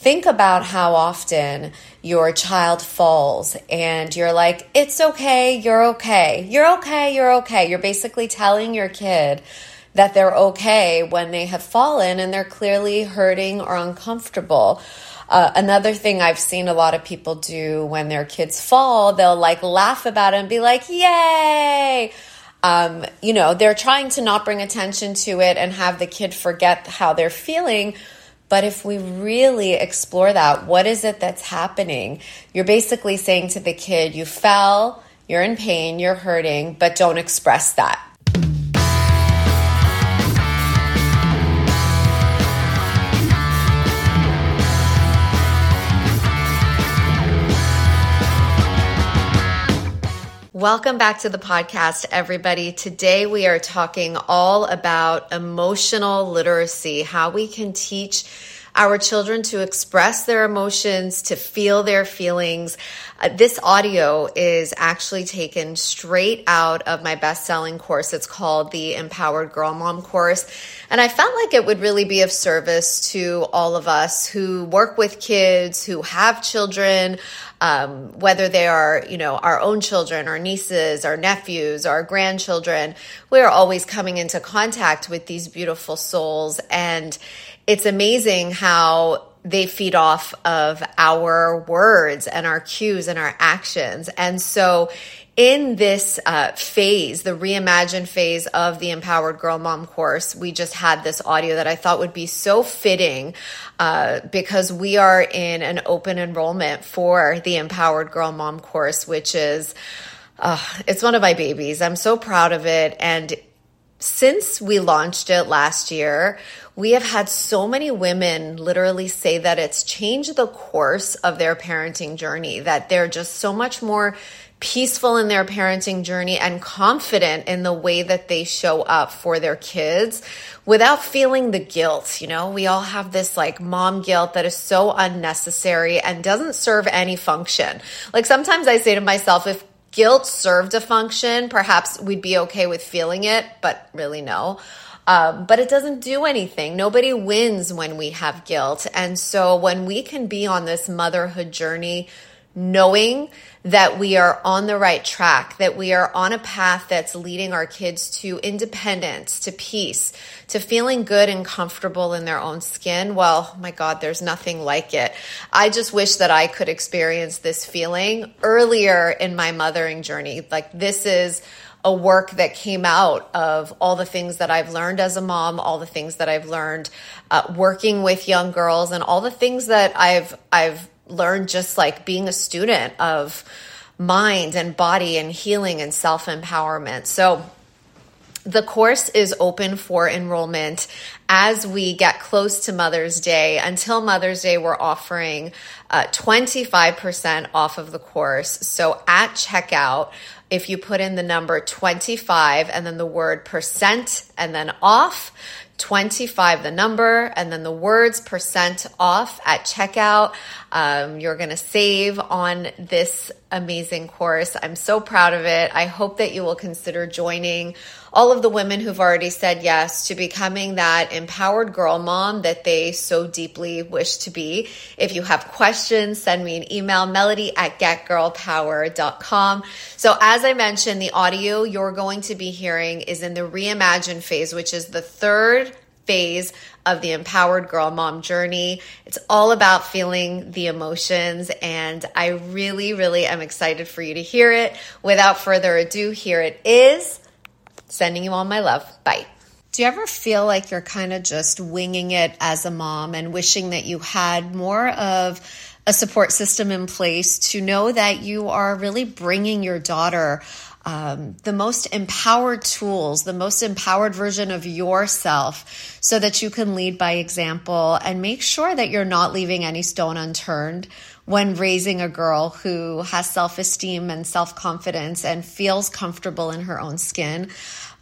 think about how often your child falls and you're like, it's okay, you're okay, you're okay, you're okay. You're basically telling your kid that they're okay when they have fallen and they're clearly hurting or uncomfortable. Uh, another thing I've seen a lot of people do when their kids fall, they'll like laugh about it and be like, yay! Um, you know, they're trying to not bring attention to it and have the kid forget how they're feeling. But if we really explore that, what is it that's happening? You're basically saying to the kid, you fell, you're in pain, you're hurting, but don't express that. Welcome back to the podcast, everybody. Today we are talking all about emotional literacy, how we can teach our children to express their emotions, to feel their feelings. Uh, this audio is actually taken straight out of my best selling course. It's called the Empowered Girl Mom course. And I felt like it would really be of service to all of us who work with kids, who have children, um, whether they are, you know, our own children, our nieces, our nephews, our grandchildren. We are always coming into contact with these beautiful souls. And it's amazing how they feed off of our words and our cues and our actions. And so in this uh, phase, the reimagine phase of the Empowered Girl Mom course, we just had this audio that I thought would be so fitting uh, because we are in an open enrollment for the Empowered Girl Mom course, which is uh, it's one of my babies. I'm so proud of it, and since we launched it last year, we have had so many women literally say that it's changed the course of their parenting journey, that they're just so much more peaceful in their parenting journey and confident in the way that they show up for their kids without feeling the guilt. You know, we all have this like mom guilt that is so unnecessary and doesn't serve any function. Like sometimes I say to myself, if guilt served a function, perhaps we'd be okay with feeling it, but really no. Um, but it doesn't do anything. Nobody wins when we have guilt. And so when we can be on this motherhood journey, knowing that we are on the right track, that we are on a path that's leading our kids to independence, to peace, to feeling good and comfortable in their own skin. Well, my God, there's nothing like it. I just wish that I could experience this feeling earlier in my mothering journey. Like this is a work that came out of all the things that I've learned as a mom, all the things that I've learned uh, working with young girls, and all the things that I've I've learned just like being a student of mind and body and healing and self empowerment. So the course is open for enrollment as we get close to Mother's Day. Until Mother's Day, we're offering uh, 25% off of the course. So at checkout, if you put in the number 25 and then the word percent and then off, 25 the number and then the words percent off at checkout. Um, you're going to save on this amazing course i'm so proud of it i hope that you will consider joining all of the women who've already said yes to becoming that empowered girl mom that they so deeply wish to be. If you have questions, send me an email, melody at getgirlpower.com. So as I mentioned, the audio you're going to be hearing is in the reimagine phase, which is the third phase of the empowered girl mom journey. It's all about feeling the emotions, and I really, really am excited for you to hear it. Without further ado, here it is. Sending you all my love. Bye. Do you ever feel like you're kind of just winging it as a mom and wishing that you had more of a support system in place to know that you are really bringing your daughter um, the most empowered tools, the most empowered version of yourself, so that you can lead by example and make sure that you're not leaving any stone unturned when raising a girl who has self esteem and self confidence and feels comfortable in her own skin.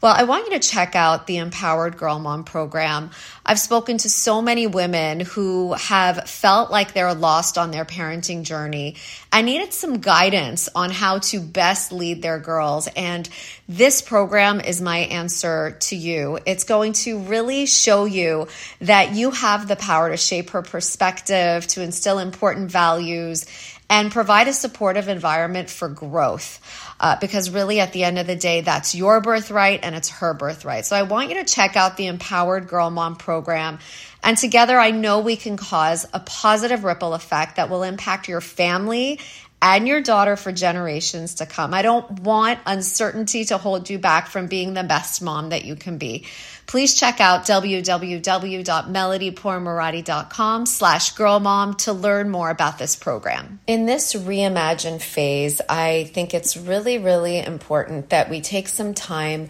Well, I want you to check out the Empowered Girl Mom program. I've spoken to so many women who have felt like they're lost on their parenting journey and needed some guidance on how to best lead their girls. And this program is my answer to you. It's going to really show you that you have the power to shape her perspective, to instill important values, and provide a supportive environment for growth uh, because really at the end of the day, that's your birthright and it's her birthright. So I want you to check out the Empowered Girl Mom program. And together, I know we can cause a positive ripple effect that will impact your family and your daughter for generations to come. I don't want uncertainty to hold you back from being the best mom that you can be. Please check out www.melodypourmoradi.com slash girlmom to learn more about this program. In this reimagine phase, I think it's really, really important that we take some time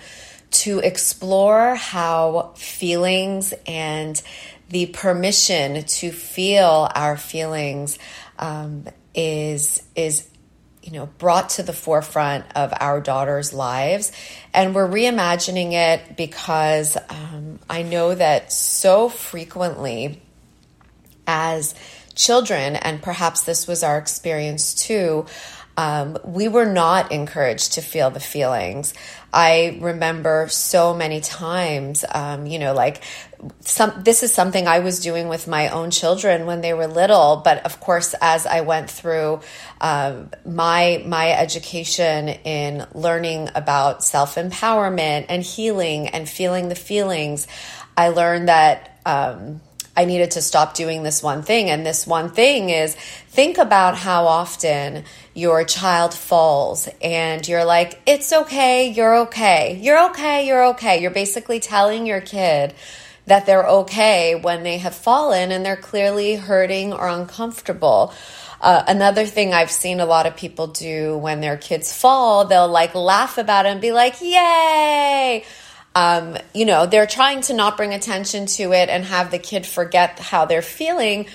to explore how feelings and the permission to feel our feelings um, is is you know brought to the forefront of our daughters' lives, and we're reimagining it because um, I know that so frequently as children, and perhaps this was our experience too. Um, we were not encouraged to feel the feelings. I remember so many times, um, you know, like some, this is something I was doing with my own children when they were little. But of course, as I went through um, my my education in learning about self empowerment and healing and feeling the feelings, I learned that. Um, I needed to stop doing this one thing. And this one thing is think about how often your child falls and you're like, it's okay, you're okay, you're okay, you're okay. You're basically telling your kid that they're okay when they have fallen and they're clearly hurting or uncomfortable. Uh, another thing I've seen a lot of people do when their kids fall, they'll like laugh about it and be like, yay! Um, you know, they're trying to not bring attention to it and have the kid forget how they're feeling.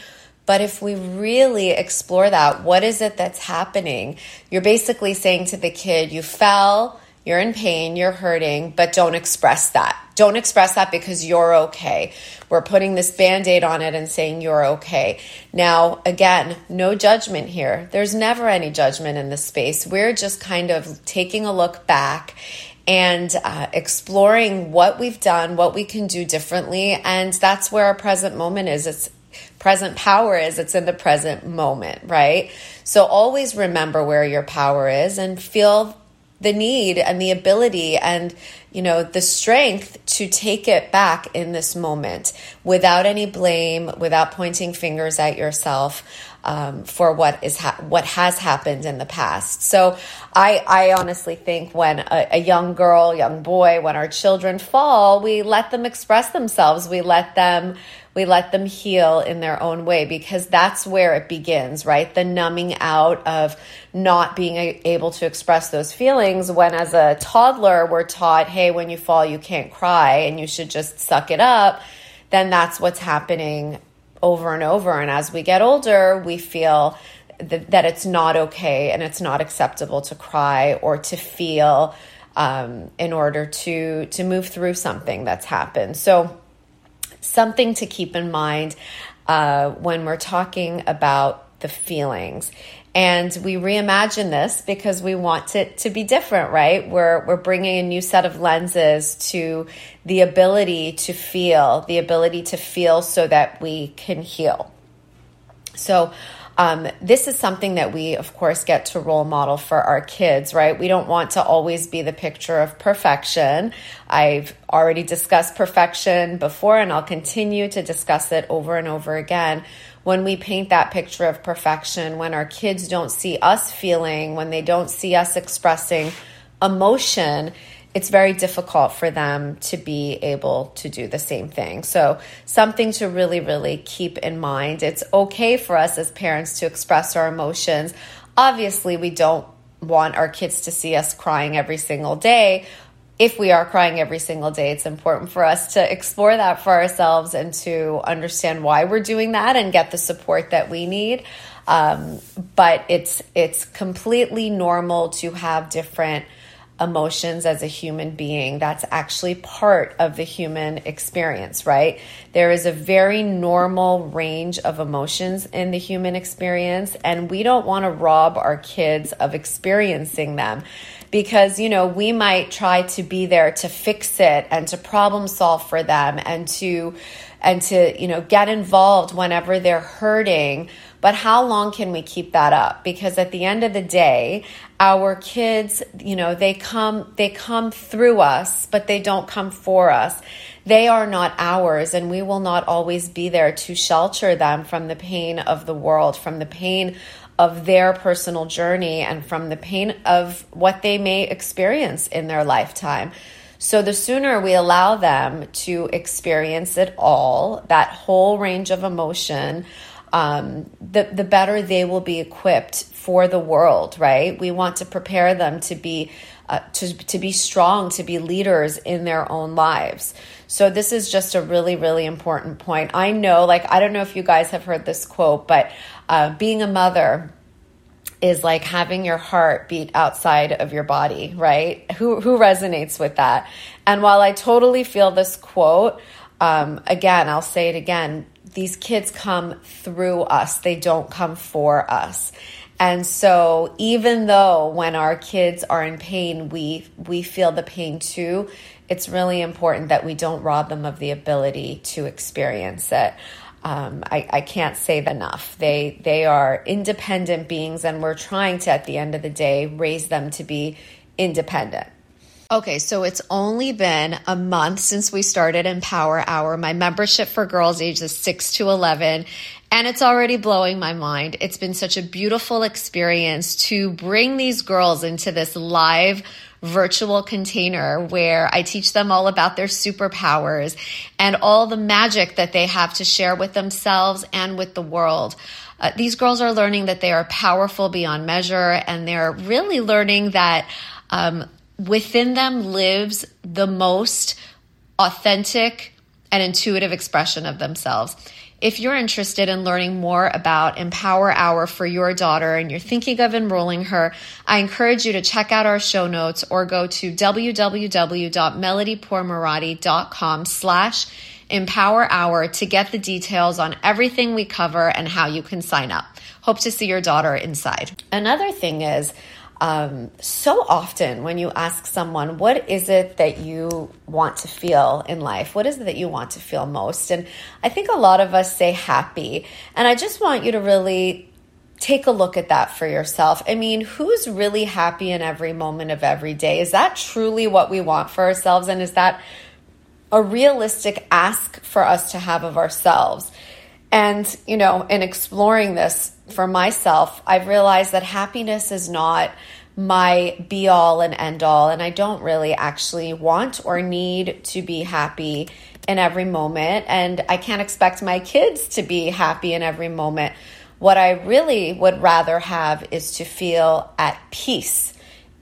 But if we really explore that, what is it that's happening? You're basically saying to the kid, you fell, you're in pain, you're hurting, but don't express that. Don't express that because you're okay. We're putting this band aid on it and saying you're okay. Now, again, no judgment here. There's never any judgment in this space. We're just kind of taking a look back and uh, exploring what we've done, what we can do differently. And that's where our present moment is. It's present power is, it's in the present moment, right? So always remember where your power is and feel the need and the ability and you know the strength to take it back in this moment without any blame without pointing fingers at yourself um, for what is ha- what has happened in the past. So I I honestly think when a, a young girl, young boy, when our children fall, we let them express themselves. We let them we let them heal in their own way because that's where it begins, right? The numbing out of not being able to express those feelings when as a toddler we're taught, hey, when you fall, you can't cry and you should just suck it up. Then that's what's happening over and over. And as we get older, we feel that, that it's not okay and it's not acceptable to cry or to feel um, in order to to move through something that's happened. So something to keep in mind uh, when we're talking about the feelings. And we reimagine this because we want it to be different, right? We're, we're bringing a new set of lenses to the ability to feel, the ability to feel so that we can heal. So, um, this is something that we, of course, get to role model for our kids, right? We don't want to always be the picture of perfection. I've already discussed perfection before, and I'll continue to discuss it over and over again when we paint that picture of perfection, when our kids don't see us feeling, when they don't see us expressing emotion, it's very difficult for them to be able to do the same thing. So, something to really, really keep in mind. It's okay for us as parents to express our emotions. Obviously, we don't want our kids to see us crying every single day, if we are crying every single day, it's important for us to explore that for ourselves and to understand why we're doing that and get the support that we need. Um, but it's it's completely normal to have different emotions as a human being. That's actually part of the human experience, right? There is a very normal range of emotions in the human experience, and we don't want to rob our kids of experiencing them because, you know, we might try to be there to fix it and to problem solve for them and to and to, you know, get involved whenever they're hurting but how long can we keep that up? Because at the end of the day, our kids, you know, they come they come through us, but they don't come for us. They are not ours and we will not always be there to shelter them from the pain of the world, from the pain of their personal journey and from the pain of what they may experience in their lifetime. So the sooner we allow them to experience it all, that whole range of emotion, um, the the better they will be equipped for the world. Right? We want to prepare them to be uh, to to be strong, to be leaders in their own lives. So this is just a really really important point. I know, like I don't know if you guys have heard this quote, but uh, being a mother is like having your heart beat outside of your body, right? Who who resonates with that? And while I totally feel this quote, um, again, I'll say it again these kids come through us, they don't come for us. And so even though when our kids are in pain, we we feel the pain too, it's really important that we don't rob them of the ability to experience it. Um, I, I can't say enough. They they are independent beings, and we're trying to, at the end of the day, raise them to be independent. Okay, so it's only been a month since we started Empower Hour, my membership for girls ages 6 to 11, and it's already blowing my mind. It's been such a beautiful experience to bring these girls into this live virtual container where I teach them all about their superpowers and all the magic that they have to share with themselves and with the world. Uh, these girls are learning that they are powerful beyond measure, and they're really learning that um, within them lives the most authentic and intuitive expression of themselves. If you're interested in learning more about Empower Hour for your daughter and you're thinking of enrolling her, I encourage you to check out our show notes or go to www.melodypourmoradi.com slash empower hour to get the details on everything we cover and how you can sign up. Hope to see your daughter inside. Another thing is, um, so often when you ask someone, what is it that you want to feel in life? What is it that you want to feel most? And I think a lot of us say happy. And I just want you to really take a look at that for yourself. I mean, who's really happy in every moment of every day? Is that truly what we want for ourselves? And is that a realistic ask for us to have of ourselves? And, you know, in exploring this for myself, I've realized that happiness is not my be all and end all. And I don't really actually want or need to be happy in every moment. And I can't expect my kids to be happy in every moment. What I really would rather have is to feel at peace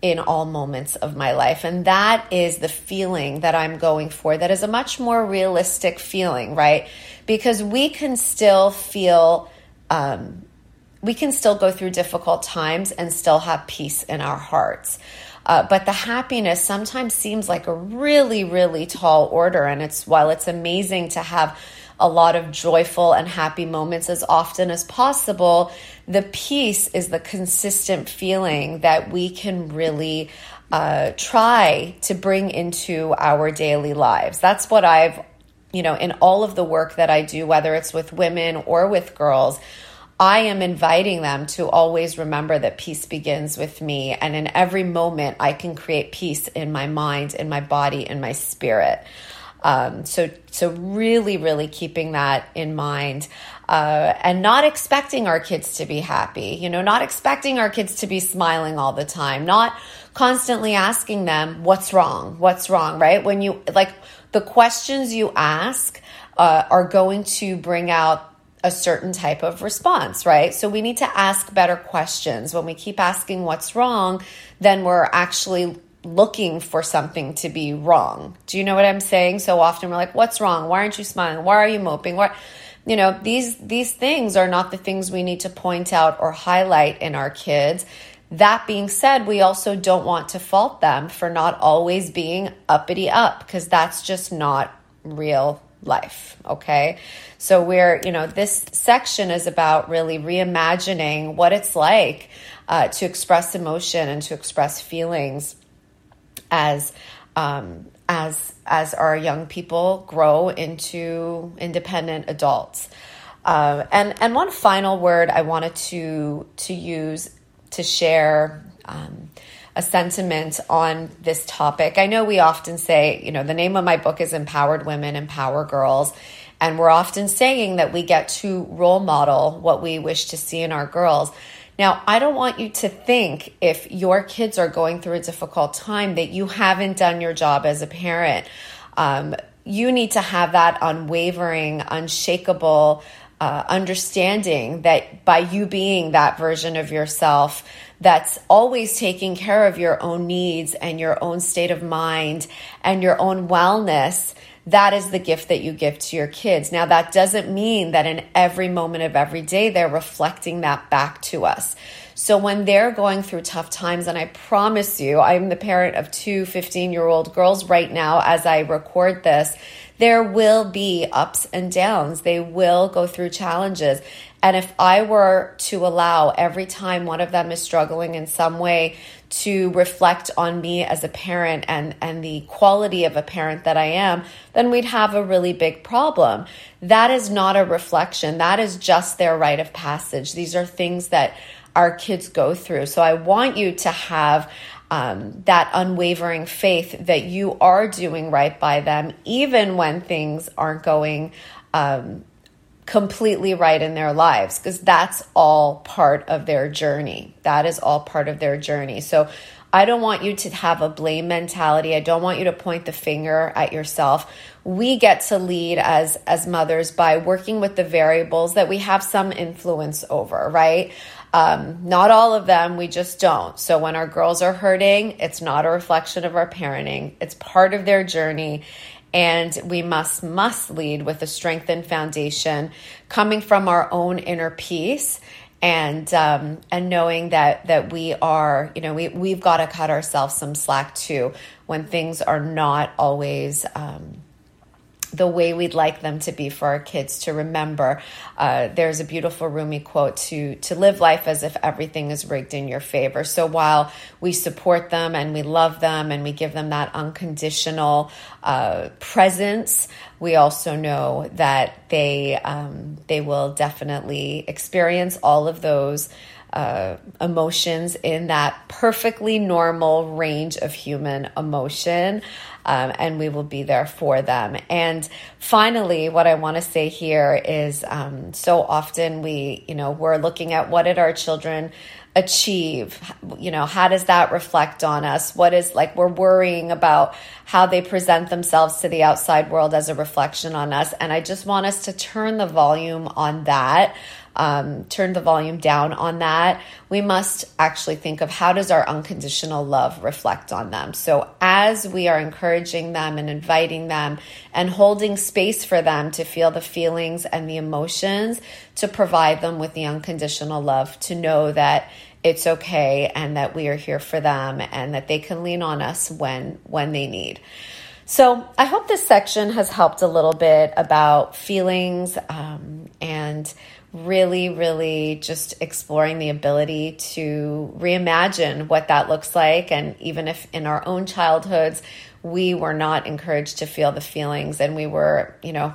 in all moments of my life. And that is the feeling that I'm going for. That is a much more realistic feeling, right? Because we can still feel, um, we can still go through difficult times and still have peace in our hearts. Uh, but the happiness sometimes seems like a really, really tall order. And it's while it's amazing to have a lot of joyful and happy moments as often as possible, the peace is the consistent feeling that we can really uh, try to bring into our daily lives. That's what I've, you know, in all of the work that I do, whether it's with women or with girls. I am inviting them to always remember that peace begins with me. And in every moment, I can create peace in my mind, in my body, in my spirit. Um, so, so really, really keeping that in mind. Uh, and not expecting our kids to be happy, you know, not expecting our kids to be smiling all the time, not constantly asking them, what's wrong? What's wrong? Right? When you, like, the questions you ask uh, are going to bring out a certain type of response, right? So we need to ask better questions. When we keep asking what's wrong, then we're actually looking for something to be wrong. Do you know what I'm saying? So often we're like, what's wrong? Why aren't you smiling? Why are you moping? What you know, these these things are not the things we need to point out or highlight in our kids. That being said, we also don't want to fault them for not always being uppity up because that's just not real life. Okay. So we're, you know, this section is about really reimagining what it's like uh, to express emotion and to express feelings as, um, as, as our young people grow into independent adults. Uh, and and one final word I wanted to to use to share um, a sentiment on this topic. I know we often say, you know, the name of my book is Empowered Women, Empower Girls. And we're often saying that we get to role model what we wish to see in our girls. Now, I don't want you to think if your kids are going through a difficult time that you haven't done your job as a parent. Um, you need to have that unwavering, unshakable uh, understanding that by you being that version of yourself that's always taking care of your own needs and your own state of mind and your own wellness, that is the gift that you give to your kids. Now, that doesn't mean that in every moment of every day they're reflecting that back to us. So when they're going through tough times, and I promise you, I'm the parent of two 15 year old girls right now as I record this there will be ups and downs. They will go through challenges. And if I were to allow every time one of them is struggling in some way to reflect on me as a parent and, and the quality of a parent that I am, then we'd have a really big problem. That is not a reflection. That is just their rite of passage. These are things that our kids go through. So I want you to have um, that unwavering faith that you are doing right by them, even when things aren't going um, completely right in their lives, because that's all part of their journey. That is all part of their journey. So I don't want you to have a blame mentality. I don't want you to point the finger at yourself. We get to lead as as mothers by working with the variables that we have some influence over, right? Um, not all of them, we just don't. So when our girls are hurting, it's not a reflection of our parenting, it's part of their journey. And we must, must lead with a strengthened foundation coming from our own inner peace and um, and knowing that that we are you know we we've got to cut ourselves some slack too when things are not always um, the way we'd like them to be for our kids to remember. Uh, there's a beautiful Rumi quote to to live life as if everything is rigged in your favor. So while we support them and we love them and we give them that unconditional uh, presence, we also know that they um, they will definitely experience all of those. Uh, emotions in that perfectly normal range of human emotion um, and we will be there for them. And finally, what I want to say here is um, so often we, you know, we're looking at what did our children achieve? You know how does that reflect on us? What is like we're worrying about how they present themselves to the outside world as a reflection on us. And i just want us to turn the volume on that um, turn the volume down on that, we must actually think of how does our unconditional love reflect on them. So as we are encouraging them and inviting them and holding space for them to feel the feelings and the emotions, to provide them with the unconditional love, to know that it's okay and that we are here for them and that they can lean on us when when they need. So I hope this section has helped a little bit about feelings um, and really, really just exploring the ability to reimagine what that looks like. And even if in our own childhoods, we were not encouraged to feel the feelings and we were, you know,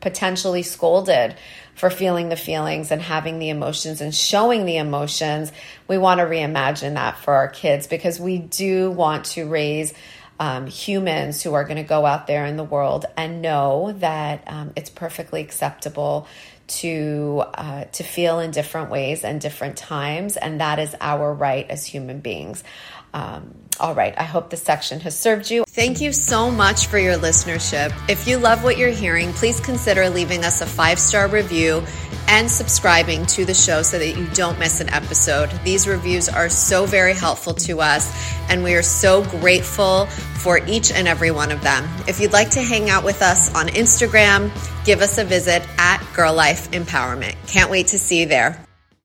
potentially scolded for feeling the feelings and having the emotions and showing the emotions, we want to reimagine that for our kids because we do want to raise um, humans who are going to go out there in the world and know that um, it's perfectly acceptable to uh, to feel in different ways and different times, and that is our right as human beings. Um, all right, I hope this section has served you. Thank you so much for your listenership. If you love what you're hearing, please consider leaving us a five star review and subscribing to the show so that you don't miss an episode. These reviews are so very helpful to us, and we are so grateful for each and every one of them. If you'd like to hang out with us on Instagram, give us a visit at GiRLiFE Empowerment. Can't wait to see you there.